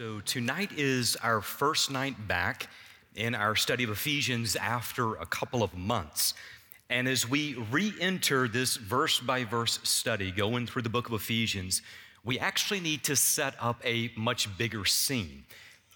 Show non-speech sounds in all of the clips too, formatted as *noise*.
So, tonight is our first night back in our study of Ephesians after a couple of months. And as we re enter this verse by verse study going through the book of Ephesians, we actually need to set up a much bigger scene.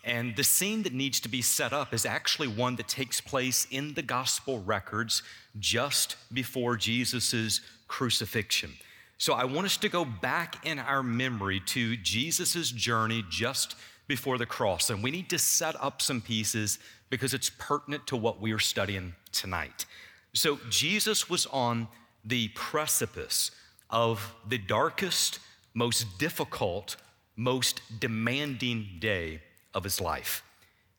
And the scene that needs to be set up is actually one that takes place in the gospel records just before Jesus' crucifixion. So I want us to go back in our memory to Jesus' journey just before the cross. And we need to set up some pieces because it's pertinent to what we are studying tonight. So Jesus was on the precipice of the darkest, most difficult, most demanding day of his life.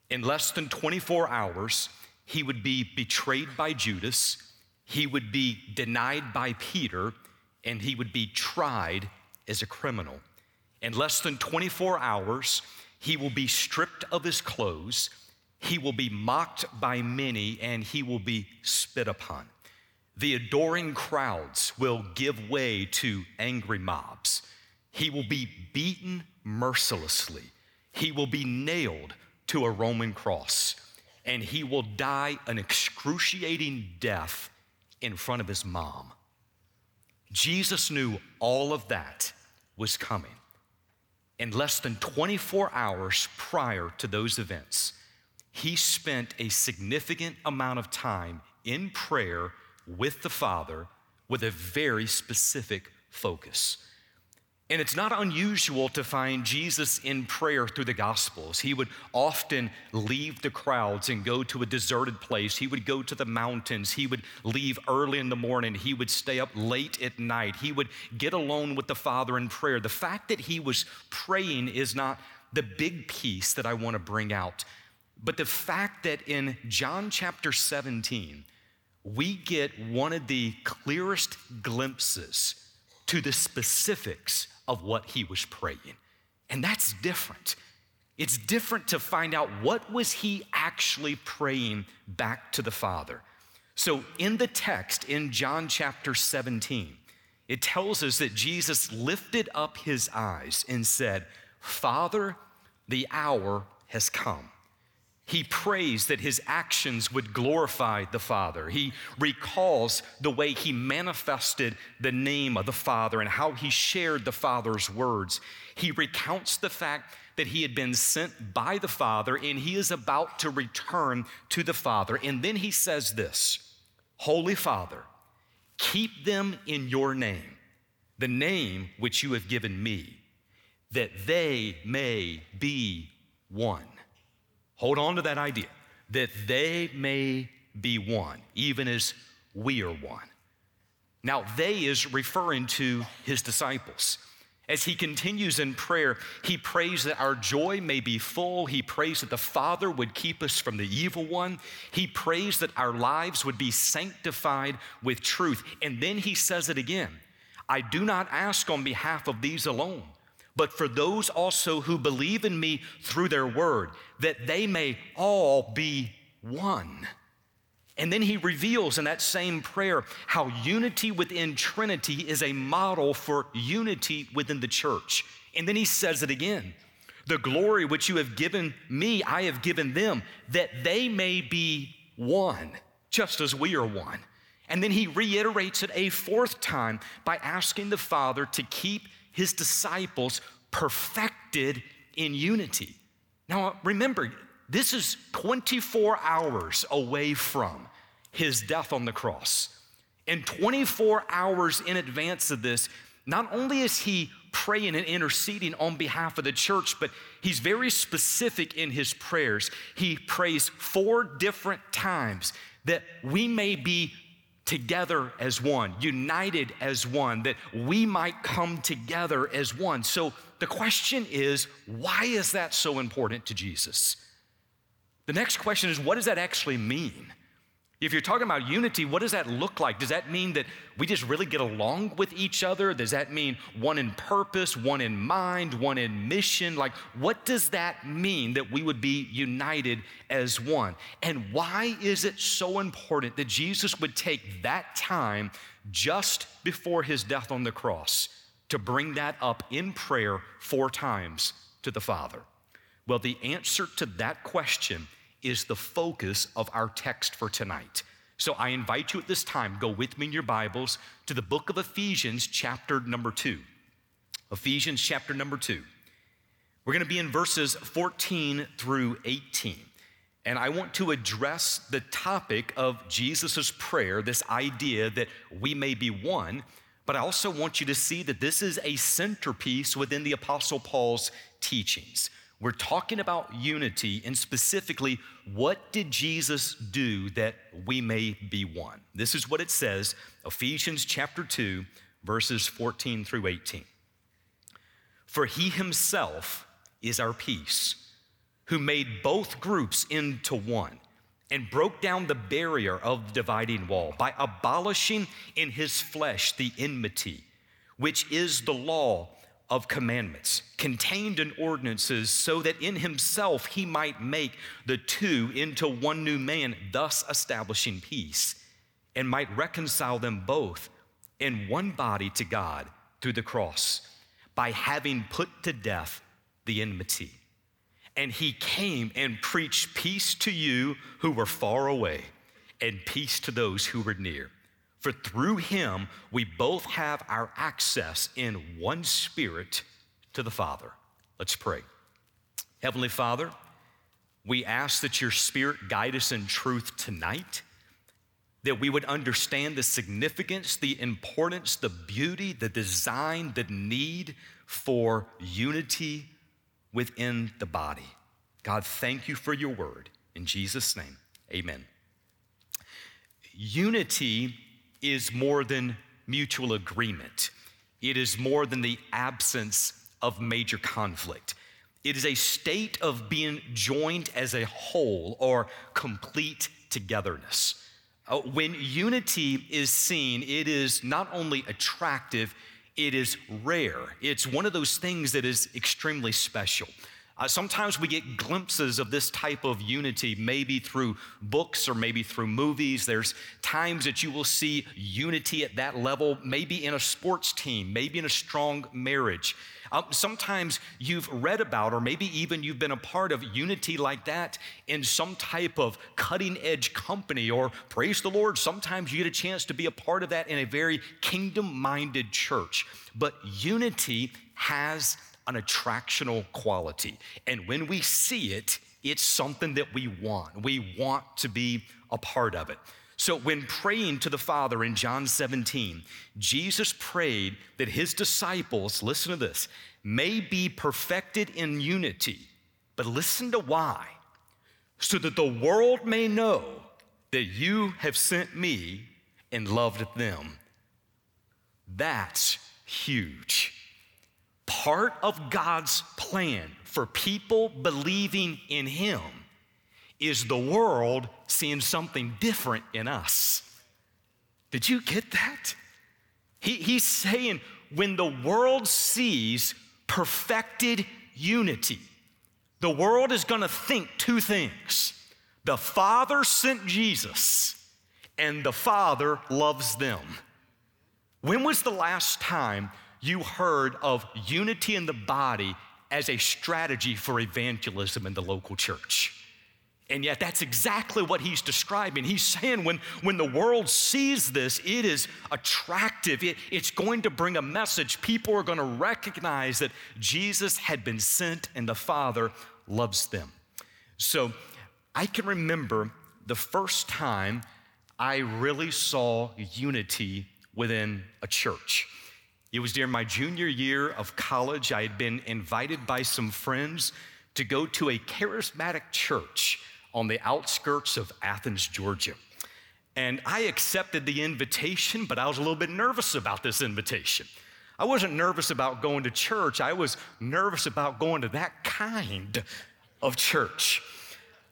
In less than 24 hours, he would be betrayed by Judas, he would be denied by Peter, and he would be tried as a criminal. In less than 24 hours, he will be stripped of his clothes, he will be mocked by many, and he will be spit upon. The adoring crowds will give way to angry mobs. He will be beaten mercilessly. He will be nailed to a Roman cross, and he will die an excruciating death in front of his mom. Jesus knew all of that was coming. In less than 24 hours prior to those events, he spent a significant amount of time in prayer with the Father with a very specific focus. And it's not unusual to find Jesus in prayer through the Gospels. He would often leave the crowds and go to a deserted place. He would go to the mountains. He would leave early in the morning. He would stay up late at night. He would get alone with the Father in prayer. The fact that he was praying is not the big piece that I want to bring out, but the fact that in John chapter 17, we get one of the clearest glimpses to the specifics of what he was praying. And that's different. It's different to find out what was he actually praying back to the Father. So in the text in John chapter 17, it tells us that Jesus lifted up his eyes and said, "Father, the hour has come." He prays that his actions would glorify the Father. He recalls the way he manifested the name of the Father and how he shared the Father's words. He recounts the fact that he had been sent by the Father and he is about to return to the Father. And then he says this Holy Father, keep them in your name, the name which you have given me, that they may be one. Hold on to that idea that they may be one, even as we are one. Now, they is referring to his disciples. As he continues in prayer, he prays that our joy may be full. He prays that the Father would keep us from the evil one. He prays that our lives would be sanctified with truth. And then he says it again I do not ask on behalf of these alone but for those also who believe in me through their word, that they may all be one. And then he reveals in that same prayer how unity within Trinity is a model for unity within the church. And then he says it again The glory which you have given me, I have given them, that they may be one, just as we are one. And then he reiterates it a fourth time by asking the Father to keep his disciples perfected in unity. Now, remember, this is 24 hours away from his death on the cross. And 24 hours in advance of this, not only is he praying and interceding on behalf of the church, but he's very specific in his prayers. He prays four different times that we may be together as one, united as one, that we might come together as one. So the question is, why is that so important to Jesus? The next question is, what does that actually mean? If you're talking about unity, what does that look like? Does that mean that we just really get along with each other? Does that mean one in purpose, one in mind, one in mission? Like, what does that mean that we would be united as one? And why is it so important that Jesus would take that time just before his death on the cross to bring that up in prayer four times to the Father? Well, the answer to that question is the focus of our text for tonight. So I invite you at this time, go with me in your Bibles to the book of Ephesians, chapter number two. Ephesians, chapter number two. We're going to be in verses 14 through 18. And I want to address the topic of Jesus' prayer, this idea that we may be one. But I also want you to see that this is a centerpiece within the Apostle Paul's teachings. We're talking about unity and specifically, what did Jesus do that we may be one? This is what it says Ephesians chapter 2, verses 14 through 18. For he himself is our peace, who made both groups into one and broke down the barrier of the dividing wall by abolishing in his flesh the enmity, which is the law of commandments contained in ordinances, so that in himself he might make the two into one new man, thus establishing peace, and might reconcile them both in one body to God through the cross, by having put to death the enmity. And he came and preached peace to you who were far away, and peace to those who were near. For through him we both have our access in one spirit to the Father. Let's pray. Heavenly Father, we ask that your spirit guide us in truth tonight, that we would understand the significance, the importance, the beauty, the design, the need for unity within the body. God, thank you for your word. In Jesus' name, amen. Unity is more than mutual agreement, it is more than the absence of major conflict. It is a state of being joined as a whole or complete togetherness. Uh, when unity is seen, it is not only attractive, it is rare. It's one of those things that is extremely special. Uh, sometimes we get glimpses of this type of unity, maybe through books or maybe through movies. There's times that you will see unity at that level, maybe in a sports team, maybe in a strong marriage. Uh, sometimes you've read about, or maybe even you've been a part of unity like that in some type of cutting edge company, or praise the Lord, sometimes you get a chance to be a part of that in a very kingdom minded church. But unity has an attractional quality. And when we see it, it's something that we want. We want to be a part of it. So, when praying to the Father in John 17, Jesus prayed that his disciples, listen to this, may be perfected in unity. But listen to why. So that the world may know that you have sent me and loved them. That's huge part of God's plan for people believing in Him is the world seeing something different in us. Did you get that? He, he's saying when the world sees perfected unity, the world is going to think two things the Father sent Jesus, and the Father loves them. When was the last time you heard of unity in the body as a strategy for evangelism in the local church. And yet, that's exactly what he's describing. He's saying when, when the world sees this, it is attractive. It, it's going to bring a message. People are going to recognize that Jesus had been sent and the Father loves them. So, I can remember the first time I really saw unity within a church. It was during my junior year of college. I had been invited by some friends to go to a charismatic church on the outskirts of Athens, Georgia. And I accepted the invitation, but I was a little bit nervous about this invitation. I wasn't nervous about going to church, I was nervous about going to that kind of church.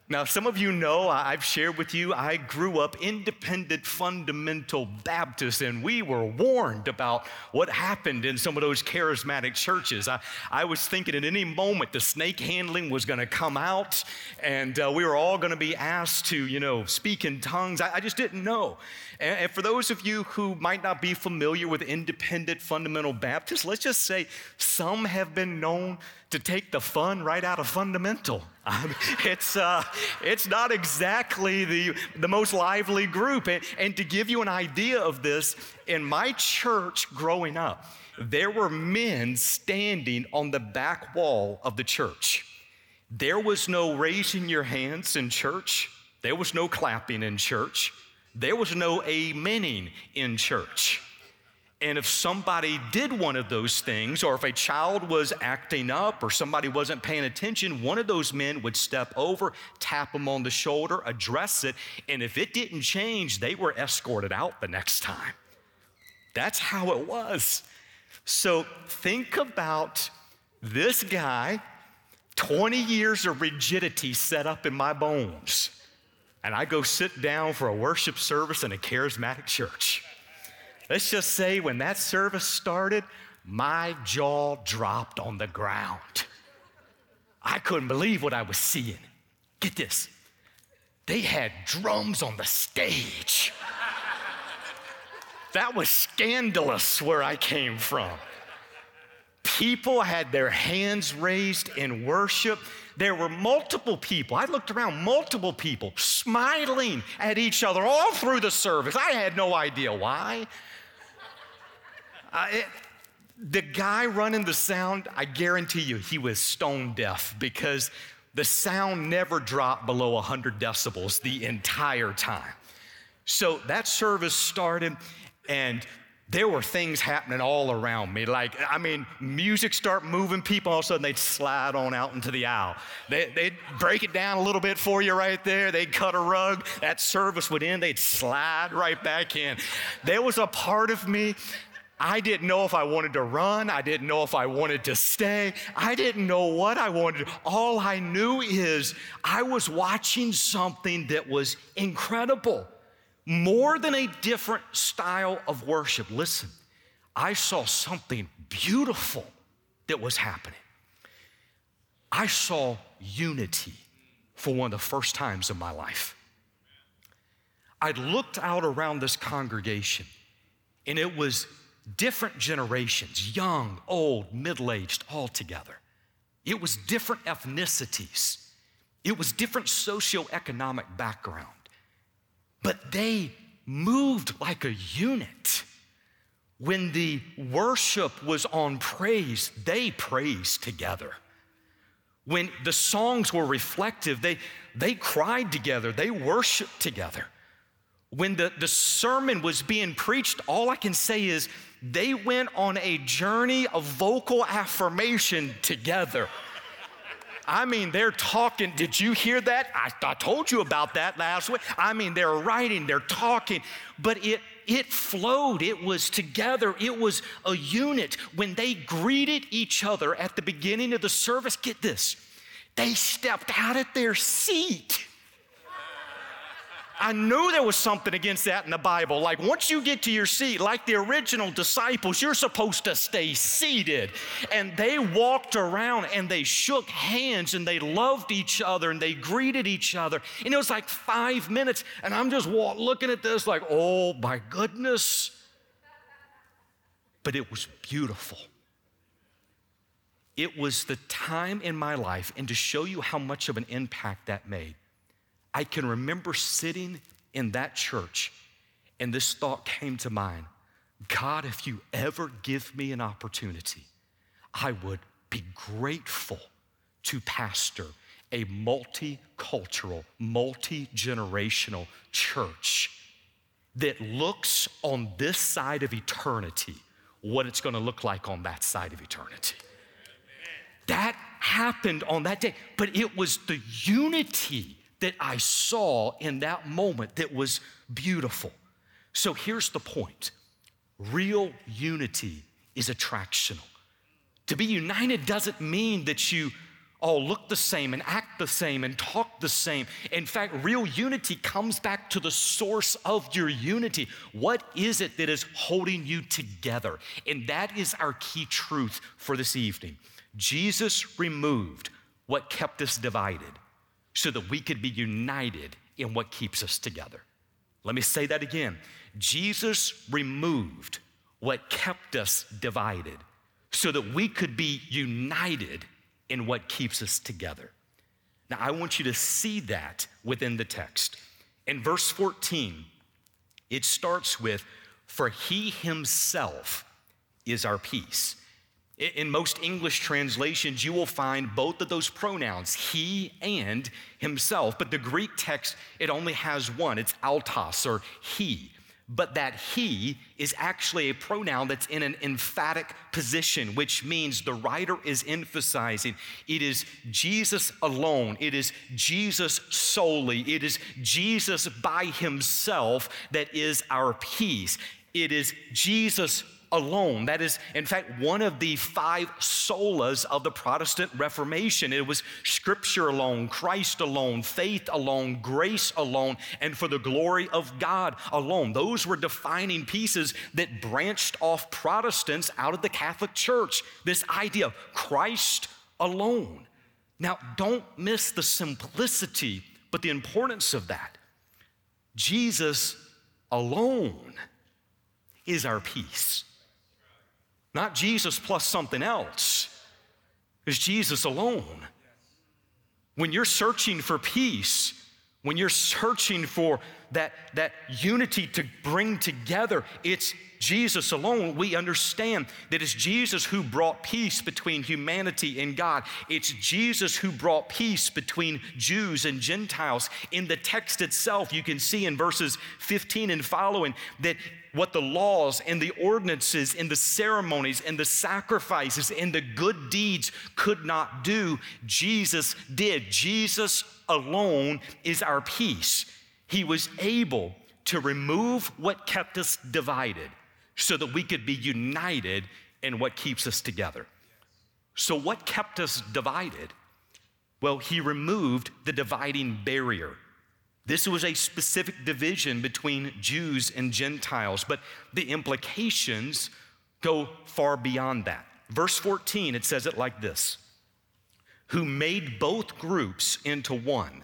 Now, some of you know, I've shared with you, I grew up independent fundamental Baptist, and we were warned about what happened in some of those charismatic churches. I, I was thinking at any moment the snake handling was going to come out, and uh, we were all going to be asked to, you know, speak in tongues. I, I just didn't know. And, and for those of you who might not be familiar with independent fundamental Baptists, let's just say some have been known to take the fun right out of fundamental. *laughs* It's, uh, it's not exactly the, the most lively group. And, and to give you an idea of this, in my church growing up, there were men standing on the back wall of the church. There was no raising your hands in church, there was no clapping in church, there was no amening in church. And if somebody did one of those things, or if a child was acting up, or somebody wasn't paying attention, one of those men would step over, tap them on the shoulder, address it, and if it didn't change, they were escorted out the next time. That's how it was. So think about this guy, 20 years of rigidity set up in my bones, and I go sit down for a worship service in a charismatic church. Let's just say when that service started, my jaw dropped on the ground. I couldn't believe what I was seeing. Get this they had drums on the stage. That was scandalous where I came from. People had their hands raised in worship. There were multiple people. I looked around, multiple people smiling at each other all through the service. I had no idea why. Uh, it, the guy running the sound, I guarantee you, he was stone deaf because the sound never dropped below 100 decibels the entire time. So that service started, and there were things happening all around me. Like, I mean, music start moving, people all of a sudden they'd slide on out into the aisle. They, would break it down a little bit for you right there. They'd cut a rug. That service would end, they'd slide right back in. There was a part of me I didn't know if I wanted to run. I didn't know if I wanted to stay. I didn't know what I wanted. All I knew is I was watching something that was incredible, more than a different style of worship. Listen, I saw something beautiful that was happening. I saw unity for one of the first times in my life. I looked out around this congregation, and it was different generations, young, old, middle aged, all together. It was different ethnicities, it was different socioeconomic background, but they moved like a unit. When the worship was on praise, they praised together. When the songs were reflective, they, they cried together, they worshiped together. When the, the sermon was being preached, all I can say is they went on a journey of vocal affirmation together. I mean, they're talking. Did you hear that? I, I, told you about that last week. I mean, they're writing, they're talking, but it it flowed. It was together. It was a unit. When they greeted each other at the beginning of the service, get this, they stepped out of their seat I knew there was something against that in the Bible. Like once you get to your seat, like the original disciples, you're supposed to stay seated. And they walked around and they shook hands and they loved each other and they greeted each other. And it was like five minutes. And I'm just looking at this like, oh my goodness. But it was beautiful. It was the time in my life, and to show you how much of an impact that made, I can remember sitting in that church and this thought came to mind God, if you ever give me an opportunity, I would be grateful to pastor a multicultural, multi generational church that looks on this side of eternity what it's going to look like on that side of eternity. That happened on that day, but it was the unity that I saw in that moment that was beautiful. So here's the point real unity is attractional. To be united doesn't mean that you all look the same and act the same and talk the same. In fact, real unity comes back to the source of your unity. What is it that is holding you together? And that is our key truth for this evening. Jesus removed what kept us divided so that we could be united in what keeps us together. Let me say that again. Jesus removed what kept us divided so that we could be united in what keeps us together. Now, I want you to see that within the text. In verse 14, it starts with, For he himself is our peace. In most English translations, you will find both of those pronouns, he and himself. But the Greek text, it only has one. It's autos or he but that he is actually a pronoun that's in an emphatic position, which means the writer is emphasizing it is Jesus alone, it is Jesus solely, it is Jesus by himself that is our peace. It is Jesus alone. That is, in fact, one of the five solas of the Protestant Reformation. It was Scripture alone, Christ alone, faith alone, grace alone, and for the glory of God alone. Those were defining pieces that branched off Protestants out of the Catholic Church. This idea of Christ alone. Now, don't miss the simplicity, but the importance of that. Jesus alone is our peace. Not Jesus plus something else. It's Jesus alone. When you're searching for peace, when you're searching for that, that unity to bring together, it's Jesus alone. We understand that it's Jesus who brought peace between humanity and God. It's Jesus who brought peace between Jews and Gentiles. In the text itself, you can see in verses 15 and following that what the laws and the ordinances and the ceremonies and the sacrifices and the good deeds could not do, Jesus did. Jesus alone is our peace. He was able to remove what kept us divided so that we could be united in what keeps us together. So, what kept us divided? Well, he removed the dividing barrier. This was a specific division between Jews and Gentiles, but the implications go far beyond that. Verse 14, it says it like this Who made both groups into one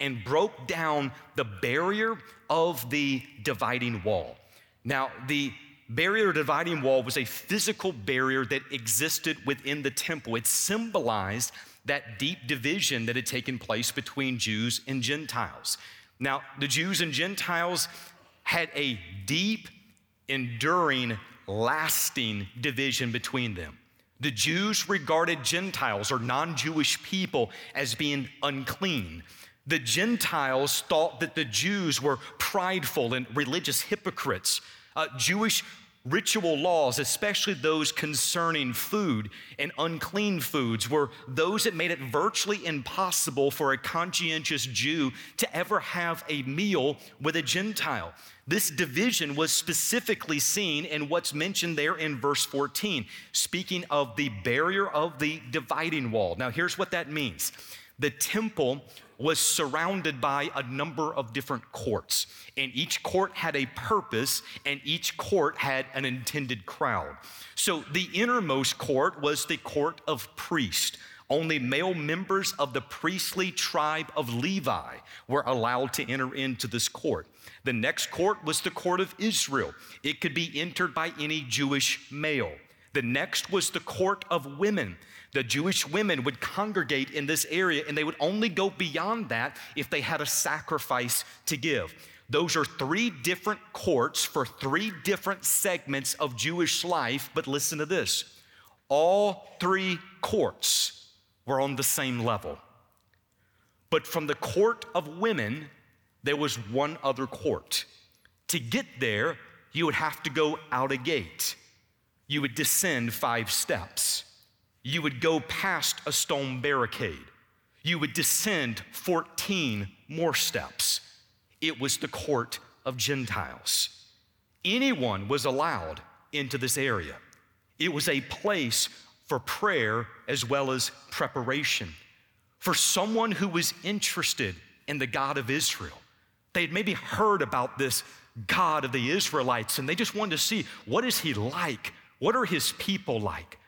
and broke down the barrier of the dividing wall. Now, the barrier dividing wall was a physical barrier that existed within the temple. It symbolized that deep division that had taken place between Jews and Gentiles. Now, the Jews and Gentiles had a deep, enduring, lasting division between them. The Jews regarded Gentiles or non Jewish people as being unclean. The Gentiles thought that the Jews were prideful and religious hypocrites. Uh, Jewish ritual laws, especially those concerning food and unclean foods, were those that made it virtually impossible for a conscientious Jew to ever have a meal with a Gentile. This division was specifically seen in what's mentioned there in verse 14, speaking of the barrier of the dividing wall. Now, here's what that means the temple was surrounded by a number of different courts, and each court had a purpose, and each court had an intended crowd. So the innermost court was the court of priests. Only male members of the priestly tribe of Levi were allowed to enter into this court. The next court was the court of Israel. It could be entered by any Jewish male. The next was the court of women. The Jewish women would congregate in this area and they would only go beyond that if they had a sacrifice to give. Those are three different courts for three different segments of Jewish life, but listen to this all three courts were on the same level. But from the court of women, there was one other court. To get there, you would have to go out a gate. You would descend five steps you would go past a stone barricade. You would descend 14 more steps. It was the court of Gentiles. Anyone was allowed into this area. It was a place for prayer as well as preparation. For someone who was interested in the God of Israel, they had maybe heard about this God of the Israelites and they just wanted to see what is he like? What are his people like?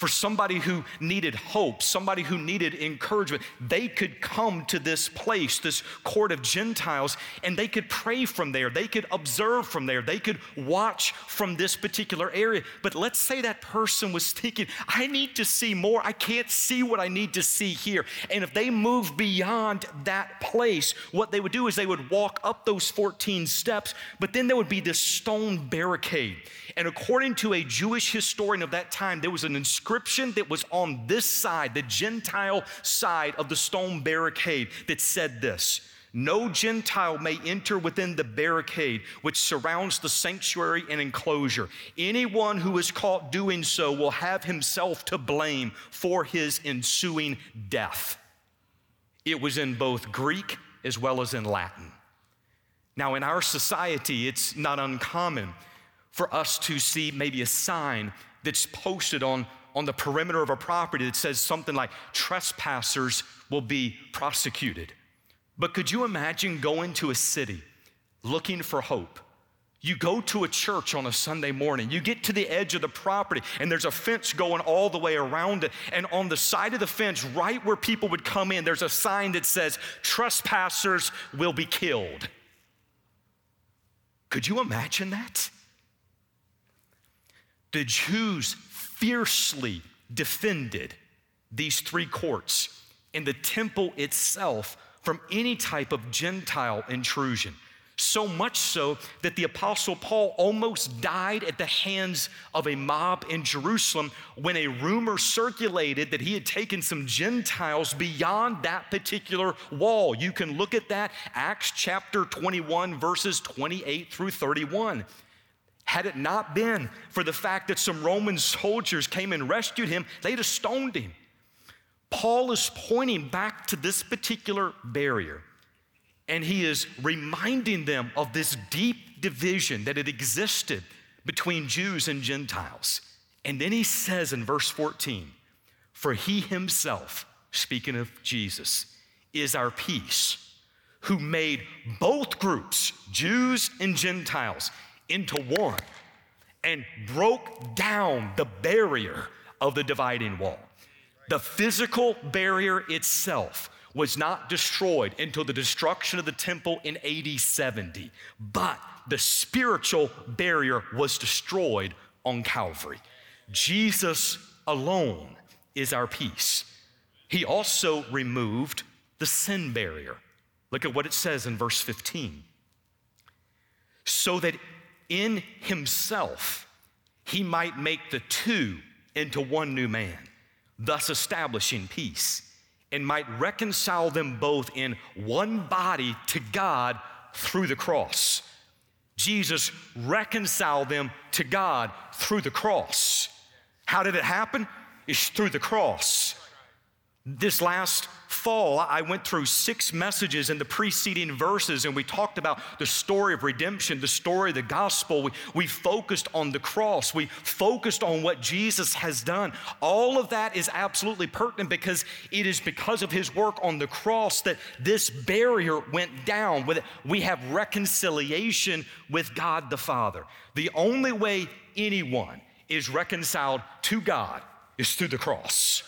For somebody who needed hope, somebody who needed encouragement, they could come to this place, this court of Gentiles, and they could pray from there. They could observe from there. They could watch from this particular area. But let's say that person was thinking, I need to see more. I can't see what I need to see here. And if they moved beyond that place, what they would do is they would walk up those 14 steps, but then there would be this stone barricade. And according to a Jewish historian of that time, there was an inscription that was on this side, the Gentile side of the stone barricade, that said this No Gentile may enter within the barricade which surrounds the sanctuary and enclosure. Anyone who is caught doing so will have himself to blame for his ensuing death. It was in both Greek as well as in Latin. Now, in our society, it's not uncommon for us to see maybe a sign that's posted on, on the perimeter of a property that says something like trespassers will be prosecuted. But could you imagine going to a city looking for hope? You go to a church on a Sunday morning, you get to the edge of the property, and there's a fence going all the way around it. And on the side of the fence, right where people would come in, there's a sign that says, Trespassers will be killed. Could you imagine that? The Jews fiercely defended these three courts and the temple itself from any type of Gentile intrusion. So much so that the Apostle Paul almost died at the hands of a mob in Jerusalem when a rumor circulated that he had taken some Gentiles beyond that particular wall. You can look at that, Acts chapter 21, verses 28 through 31. Had it not been for the fact that some Roman soldiers came and rescued him, they'd have stoned him. Paul is pointing back to this particular barrier, and he is reminding them of this deep division that had existed between Jews and Gentiles. And then he says in verse 14, For he himself, speaking of Jesus, is our peace, who made both groups, Jews and Gentiles, into one and broke down the barrier of the dividing wall. The physical barrier itself was not destroyed until the destruction of the temple in AD 70, but the spiritual barrier was destroyed on Calvary. Jesus alone is our peace. He also removed the sin barrier. Look at what it says in verse 15. So that in himself he might make the two into one new man, thus establishing peace, and might reconcile them both in one body to God through the cross. Jesus reconciled them to God through the cross. How did it happen? It's through the cross. This last fall, I went through six messages in the preceding verses, and we talked about the story of redemption, the story of the gospel. We, we focused on the cross, we focused on what Jesus has done. All of that is absolutely pertinent because it is because of his work on the cross that this barrier went down. We have reconciliation with God the Father. The only way anyone is reconciled to God is through the cross.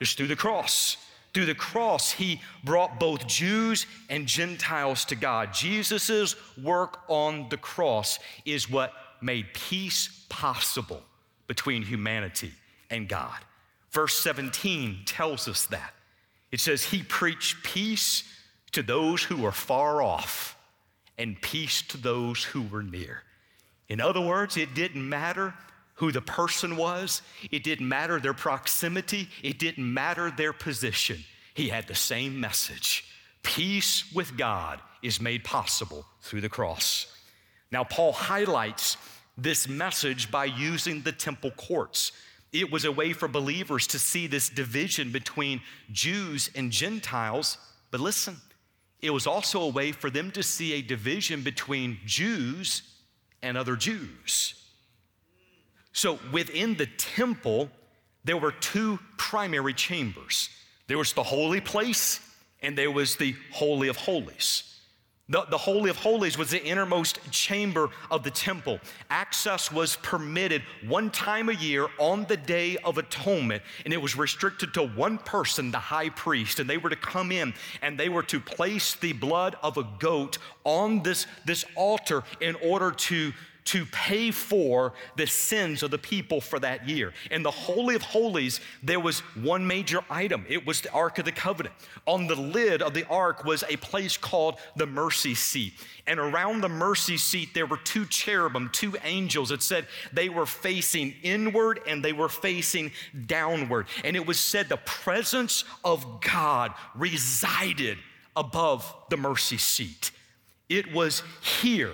Is through the cross. Through the cross, he brought both Jews and Gentiles to God. Jesus' work on the cross is what made peace possible between humanity and God. Verse 17 tells us that. It says, He preached peace to those who were far off and peace to those who were near. In other words, it didn't matter who the person was, it didn't matter their proximity, it didn't matter their position. He had the same message. Peace with God is made possible through the cross. Now, Paul highlights this message by using the temple courts. It was a way for believers to see this division between Jews and Gentiles. But listen, it was also a way for them to see a division between Jews and other Jews. So within the temple, there were two primary chambers there was the holy place, and there was the Holy of Holies. The, the, Holy of Holies was the innermost chamber of the temple. Access was permitted one time a year on the Day of Atonement, and it was restricted to one person, the high priest. And they were to come in and they were to place the blood of a goat on this, this altar in order to to pay for the sins of the people for that year. In the Holy of Holies, there was one major item it was the Ark of the Covenant. On the lid of the ark was a place called the mercy seat. And around the mercy seat, there were two cherubim, two angels. It said they were facing inward and they were facing downward. And it was said the presence of God resided above the mercy seat. It was here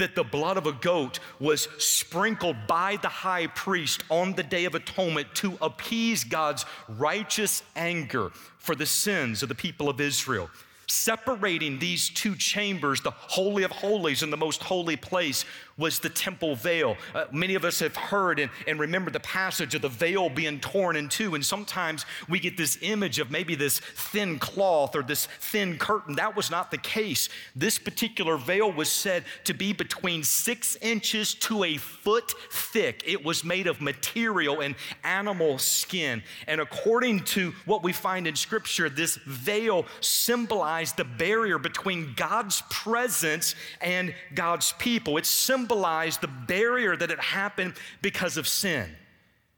that the blood of a goat was sprinkled by the high priest on the Day of Atonement to appease God's righteous anger for the sins of the people of Israel. Separating these two chambers, the Holy of Holies and the most holy place, was the temple veil. Uh, many of us have heard and, and remember the passage of the veil being torn in two. And sometimes we get this image of maybe this thin cloth or this thin curtain. That was not the case. This particular veil was said to be between six inches to a foot thick. It was made of material and animal skin. And according to what we find in Scripture, this veil symbolized the barrier between God's presence and God's people. It's symbolized the barrier that had happened because of sin.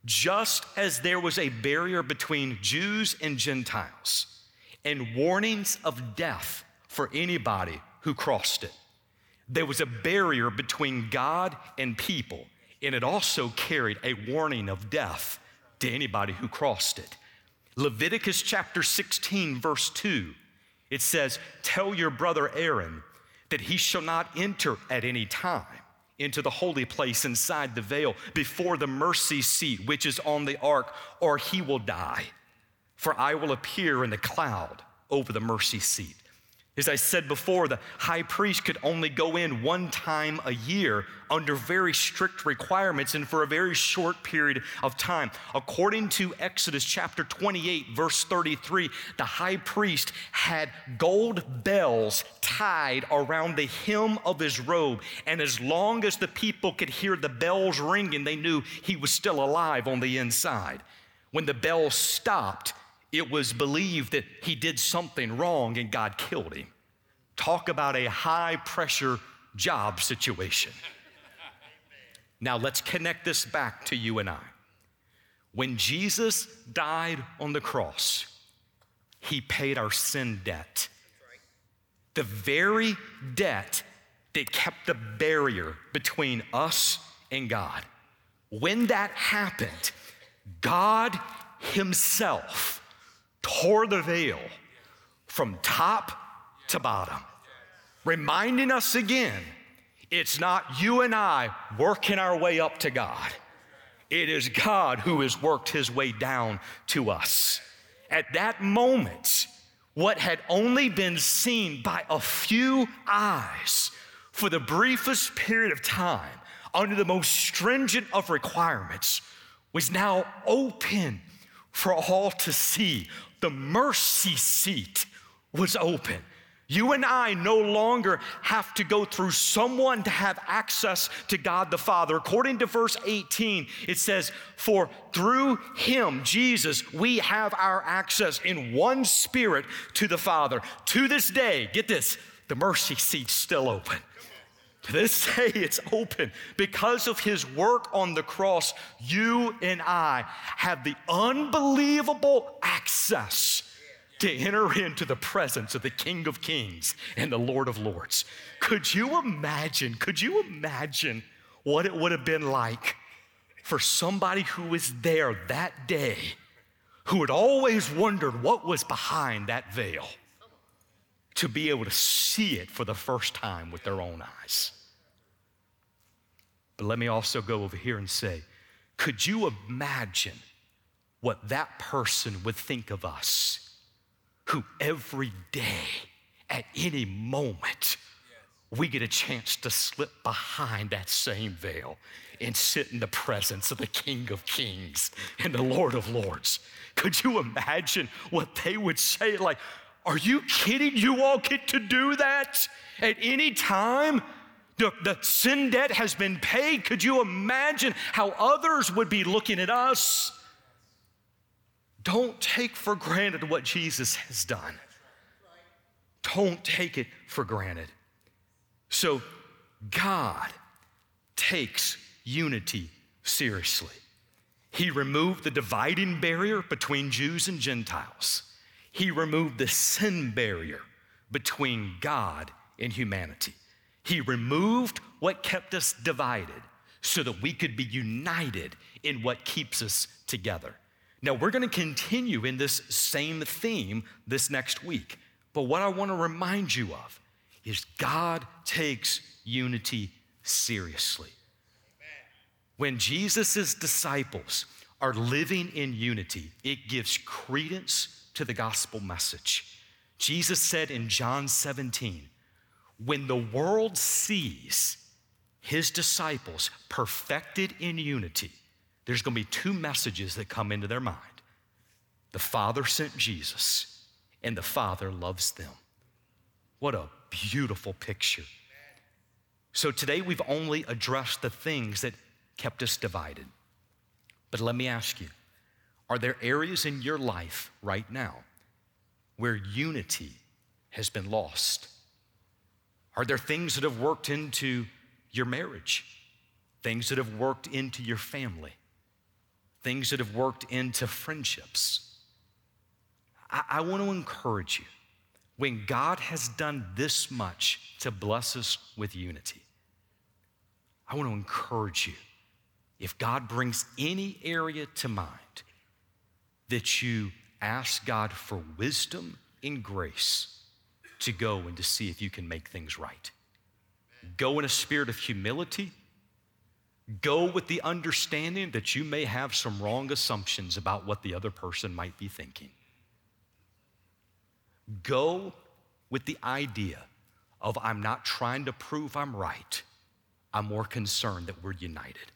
Just as there was a barrier between Jews and Gentiles and warnings of death for anybody who crossed it, there was a barrier between God and people, and it also carried a warning of death to anybody who crossed it. Leviticus chapter 16, verse 2 it says, Tell your brother Aaron that he shall not enter at any time into the holy place inside the veil before the mercy seat which is on the ark, or he will die. For I will appear in the cloud over the mercy seat. As I said before, the high priest could only go in one time a year under very strict requirements and for a very short period of time. According to Exodus chapter 28, verse 33, the high priest had gold bells tied around the hem of his robe. And as long as the people could hear the bells ringing, they knew he was still alive on the inside. When the bells stopped, it was believed that he did something wrong and God killed him. Talk about a high pressure job situation. Now let's connect this back to you and I. When Jesus died on the cross, he paid our sin debt. The very debt that kept the barrier between us and God. When that happened, God Himself tore the veil from top to bottom, reminding us again it's not you and I working our way up to God. It is God who has worked his way down to us. At that moment, what had only been seen by a few eyes for the briefest period of time under the most stringent of requirements was now open for all to see the mercy seat was open. You and I no longer have to go through someone to have access to God the Father. According to verse 18, it says, For through him, Jesus, we have our access in one spirit to the Father. To this day, get this, the mercy seat's still open. This *laughs* day, it's open. Because of his work on the cross, you and I have the unbelievable access to enter into the presence of the King of Kings and the Lord of Lords. Could you imagine? Could you imagine what it would have been like for somebody who was there that day who had always wondered what was behind that veil? To be able to see it for the first time with their own eyes. But let me also go over here and say, could you imagine what that person would think of us who every day, at any moment, we get a chance to slip behind that same veil and sit in the presence of the King of Kings and the Lord of Lords. Could you imagine what they would say? Like, Are you kidding? You all get to do that at any time? The, the sin debt has been paid. Could you imagine how others would be looking at us? Don't take for granted what Jesus has done. Don't take it for granted. So, God takes unity seriously. He removed the dividing barrier between Jews and Gentiles. He removed the sin barrier between God and humanity. He removed what kept us divided so that we could be united in what keeps us together. Now, we're going to continue in this same theme this next week. But what I want to remind you of is God takes unity seriously. When Jesus' disciples are living in unity, it gives credence to the gospel message. Jesus said in John 17, when the world sees his disciples perfected in unity, there's going to be two messages that come into their mind. The Father sent Jesus, and the Father loves them. What a beautiful picture. So today we've only addressed the things that kept us divided. But let me ask you are there areas in your life right now where unity has been lost? Are there things that have worked into your marriage? Things that have worked into your family? Things that have worked into friendships? I, I want to encourage you when God has done this much to bless us with unity, I want to encourage you if God brings any area to mind that you ask God for wisdom and grace to go and to see if you can make things right. Go in a spirit of humility. Go with the understanding that you may have some wrong assumptions about what the other person might be thinking. Go with the idea of I'm not trying to prove I'm right, I'm more concerned that we're united.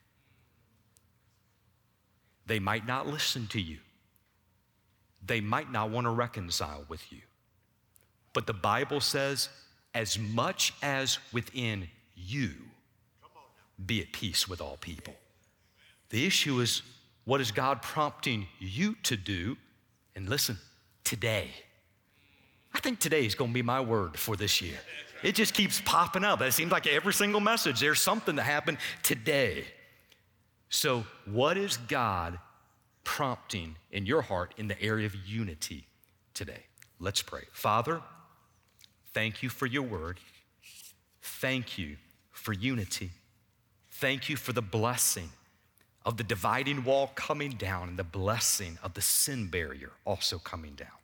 They might not listen to you. They might not want to reconcile with you. But the Bible says, as much as within you, be at peace with all people. The issue is, what is God prompting you to do? And listen, today. I think today is going to be my word for this year. It just keeps popping up. It seems like every single message, there's something that happened today. So, what is God prompting in your heart in the area of unity today? Let's pray. Father, thank you for your word. Thank you for unity. Thank you for the blessing of the dividing wall coming down and the blessing of the sin barrier also coming down.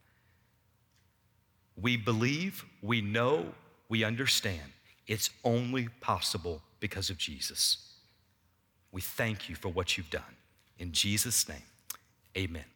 We believe, we know, we understand it's only possible because of Jesus. We thank you for what you've done. In Jesus' name, amen.